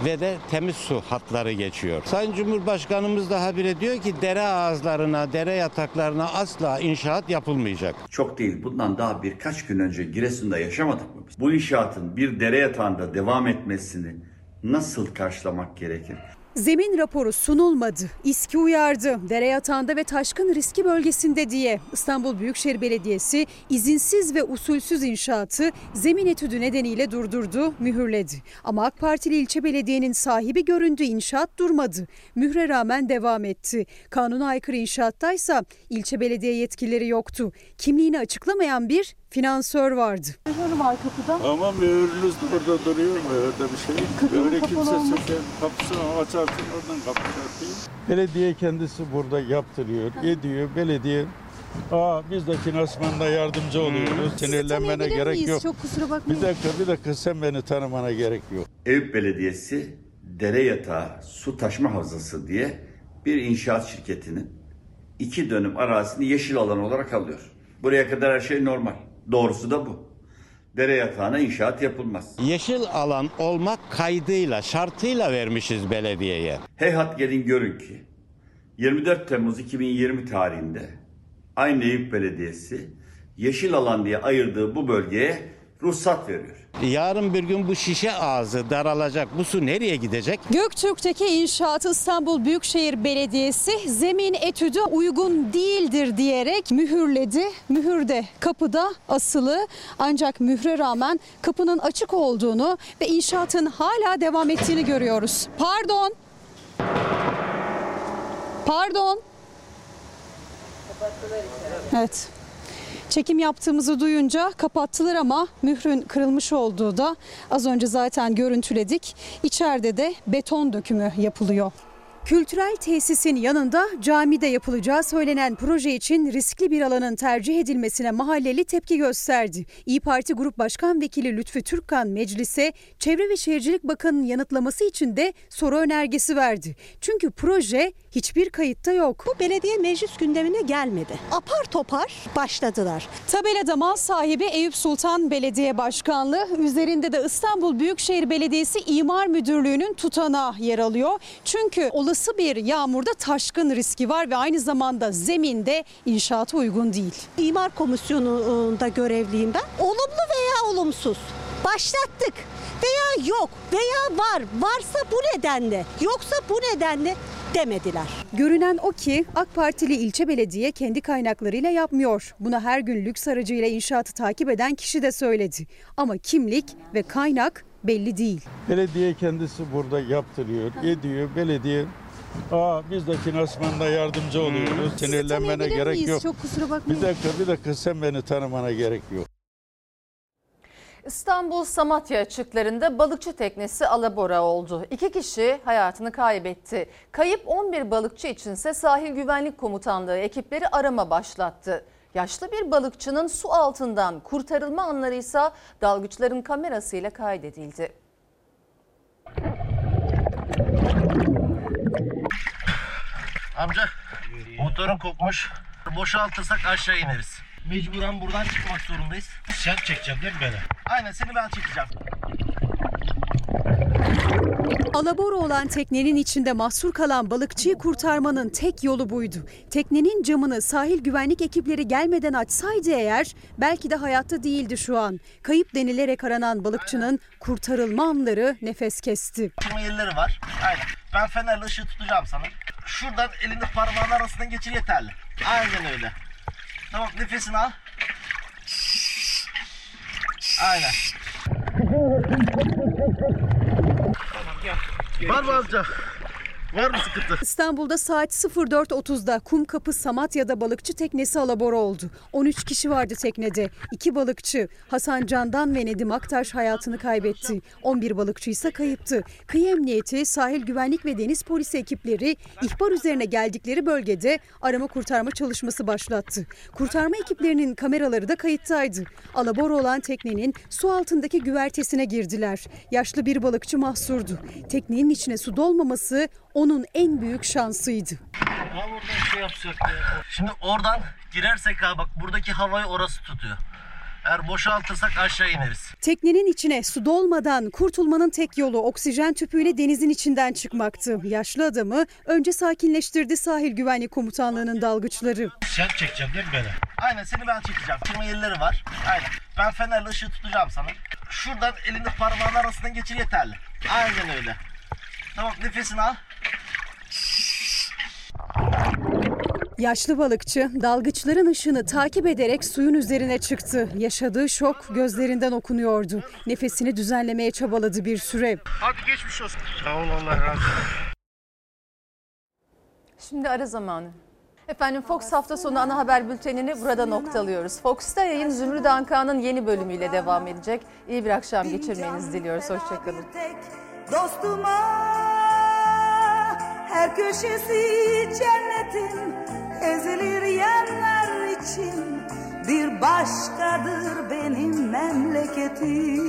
ve de temiz su hatları geçiyor. Sayın Cumhurbaşkanımız da habire diyor ki dere ağızlarına, dere yataklarına asla inşaat yapılmayacak. Çok değil bundan daha birkaç gün önce Giresun'da yaşamadık mı biz? Bu inşaatın bir dere yatağında devam etmesini nasıl karşılamak gerekir? Zemin raporu sunulmadı. İSKİ uyardı. Dere yatağında ve taşkın riski bölgesinde diye. İstanbul Büyükşehir Belediyesi izinsiz ve usulsüz inşaatı zemin etüdü nedeniyle durdurdu, mühürledi. Ama AK Partili ilçe belediyenin sahibi göründü inşaat durmadı. Mühre rağmen devam etti. Kanuna aykırı inşaattaysa ilçe belediye yetkilileri yoktu. Kimliğini açıklamayan bir finansör vardı. var kapıda. Ama mühürünüz de orada duruyor mu? Orada bir şey. Kapının kapalı kimse söker. Kapısını açarsın oradan kapıyı açayım. Belediye kendisi burada yaptırıyor, ediyor. Belediye Aa, biz de finansmanda yardımcı oluyoruz. Sinirlenmene gerek yok. Çok kusura bakmayın. Bir dakika, bir dakika sen beni tanımana gerek yok. Eyüp Belediyesi dere yatağı su taşma havzası diye bir inşaat şirketinin iki dönüm arazisini yeşil alan olarak alıyor. Buraya kadar her şey normal. Doğrusu da bu. Dere yatağına inşaat yapılmaz. Yeşil alan olmak kaydıyla, şartıyla vermişiz belediyeye. Heyhat gelin görün ki 24 Temmuz 2020 tarihinde aynı Eyüp Belediyesi yeşil alan diye ayırdığı bu bölgeye ruhsat veriyor. Yarın bir gün bu şişe ağzı daralacak. Bu su nereye gidecek? Göktürk'teki inşaat İstanbul Büyükşehir Belediyesi zemin etüdü uygun değildir diyerek mühürledi. Mühür de kapıda asılı ancak mühre rağmen kapının açık olduğunu ve inşaatın hala devam ettiğini görüyoruz. Pardon. Pardon. Evet. Çekim yaptığımızı duyunca kapattılar ama mührün kırılmış olduğu da az önce zaten görüntüledik. İçeride de beton dökümü yapılıyor. Kültürel tesisin yanında camide yapılacağı söylenen proje için riskli bir alanın tercih edilmesine mahalleli tepki gösterdi. İyi Parti Grup Başkan Vekili Lütfü Türkkan meclise Çevre ve Şehircilik Bakanı'nın yanıtlaması için de soru önergesi verdi. Çünkü proje hiçbir kayıtta yok. Bu belediye meclis gündemine gelmedi. Apar topar başladılar. Tabelada mal sahibi Eyüp Sultan Belediye Başkanlığı üzerinde de İstanbul Büyükşehir Belediyesi İmar Müdürlüğü'nün tutanağı yer alıyor. Çünkü olası bir yağmurda taşkın riski var ve aynı zamanda zeminde inşaata uygun değil. İmar komisyonunda görevliyim ben. Olumlu veya olumsuz başlattık veya yok veya var varsa bu nedenle yoksa bu nedenle demediler. Görünen o ki AK Partili ilçe belediye kendi kaynaklarıyla yapmıyor. Buna her gün lüks aracıyla inşaatı takip eden kişi de söyledi. Ama kimlik ve kaynak belli değil. Belediye kendisi burada yaptırıyor, ediyor. Belediye Aa, biz de finansmanda yardımcı oluyoruz. Sinirlenmene tanıyabilir gerek miyiz? yok. Çok kusura bakmayın. Bir dakika, bir dakika sen beni tanımana gerek yok. İstanbul Samatya açıklarında balıkçı teknesi alabora oldu. İki kişi hayatını kaybetti. Kayıp 11 balıkçı içinse sahil güvenlik komutanlığı ekipleri arama başlattı. Yaşlı bir balıkçının su altından kurtarılma anları ise dalgıçların kamerasıyla kaydedildi. Amca motorun kopmuş. Boşaltırsak aşağı ineriz. Mecburen buradan çıkmak zorundayız. Sen çekeceksin değil mi beni? Aynen seni ben çekeceğim. Alabora olan teknenin içinde mahsur kalan balıkçıyı kurtarmanın tek yolu buydu. Teknenin camını sahil güvenlik ekipleri gelmeden açsaydı eğer belki de hayatta değildi şu an. Kayıp denilerek aranan balıkçının kurtarılma anları nefes kesti. Çıkma yerleri var. Aynen. Ben fenerle ışığı tutacağım sana. Şuradan elini parmağın arasından geçir yeterli. Aynen öyle. Tamam nefesini al. Aynen. Var mı amca? Var mı sıkıntı? İstanbul'da saat 04.30'da Kumkapı Samatya'da balıkçı teknesi alabora oldu. 13 kişi vardı teknede. 2 balıkçı Hasan Candan ve Nedim Aktaş hayatını kaybetti. 11 balıkçı ise kayıptı. Kıyı Emniyeti, Sahil Güvenlik ve Deniz Polisi ekipleri ihbar üzerine geldikleri bölgede arama kurtarma çalışması başlattı. Kurtarma ekiplerinin kameraları da kayıttaydı. Alabora olan teknenin su altındaki güvertesine girdiler. Yaşlı bir balıkçı mahsurdu. Teknenin içine su dolmaması onun en büyük şansıydı. Ya buradan şey yapsak ya. Şimdi oradan girersek abi bak buradaki havayı orası tutuyor. Eğer boşaltırsak aşağı ineriz. Teknenin içine su dolmadan kurtulmanın tek yolu oksijen tüpüyle denizin içinden çıkmaktı. Yaşlı adamı önce sakinleştirdi sahil güvenlik komutanlığının dalgıçları. Sen çekeceksin değil mi beni? Aynen seni ben çekeceğim. Çıkma yerleri var. Aynen. Ben fenerle ışığı tutacağım sana. Şuradan elini parmağın arasından geçir yeterli. Aynen öyle. Tamam nefesini al. Yaşlı balıkçı dalgıçların ışını takip ederek suyun üzerine çıktı. Yaşadığı şok gözlerinden okunuyordu. Nefesini düzenlemeye çabaladı bir süre. Hadi geçmiş olsun. Sağ ol Allah razı olsun. Şimdi ara zamanı. Efendim Fox hafta sonu ana haber bültenini burada noktalıyoruz. Fox'ta yayın Zümrüt Ankan'ın yeni bölümüyle devam edecek. İyi bir akşam geçirmenizi diliyoruz. Hoşçakalın. Dostuma her köşesi cennetin ezilir yanlar için. Bir başkadır benim memleketim.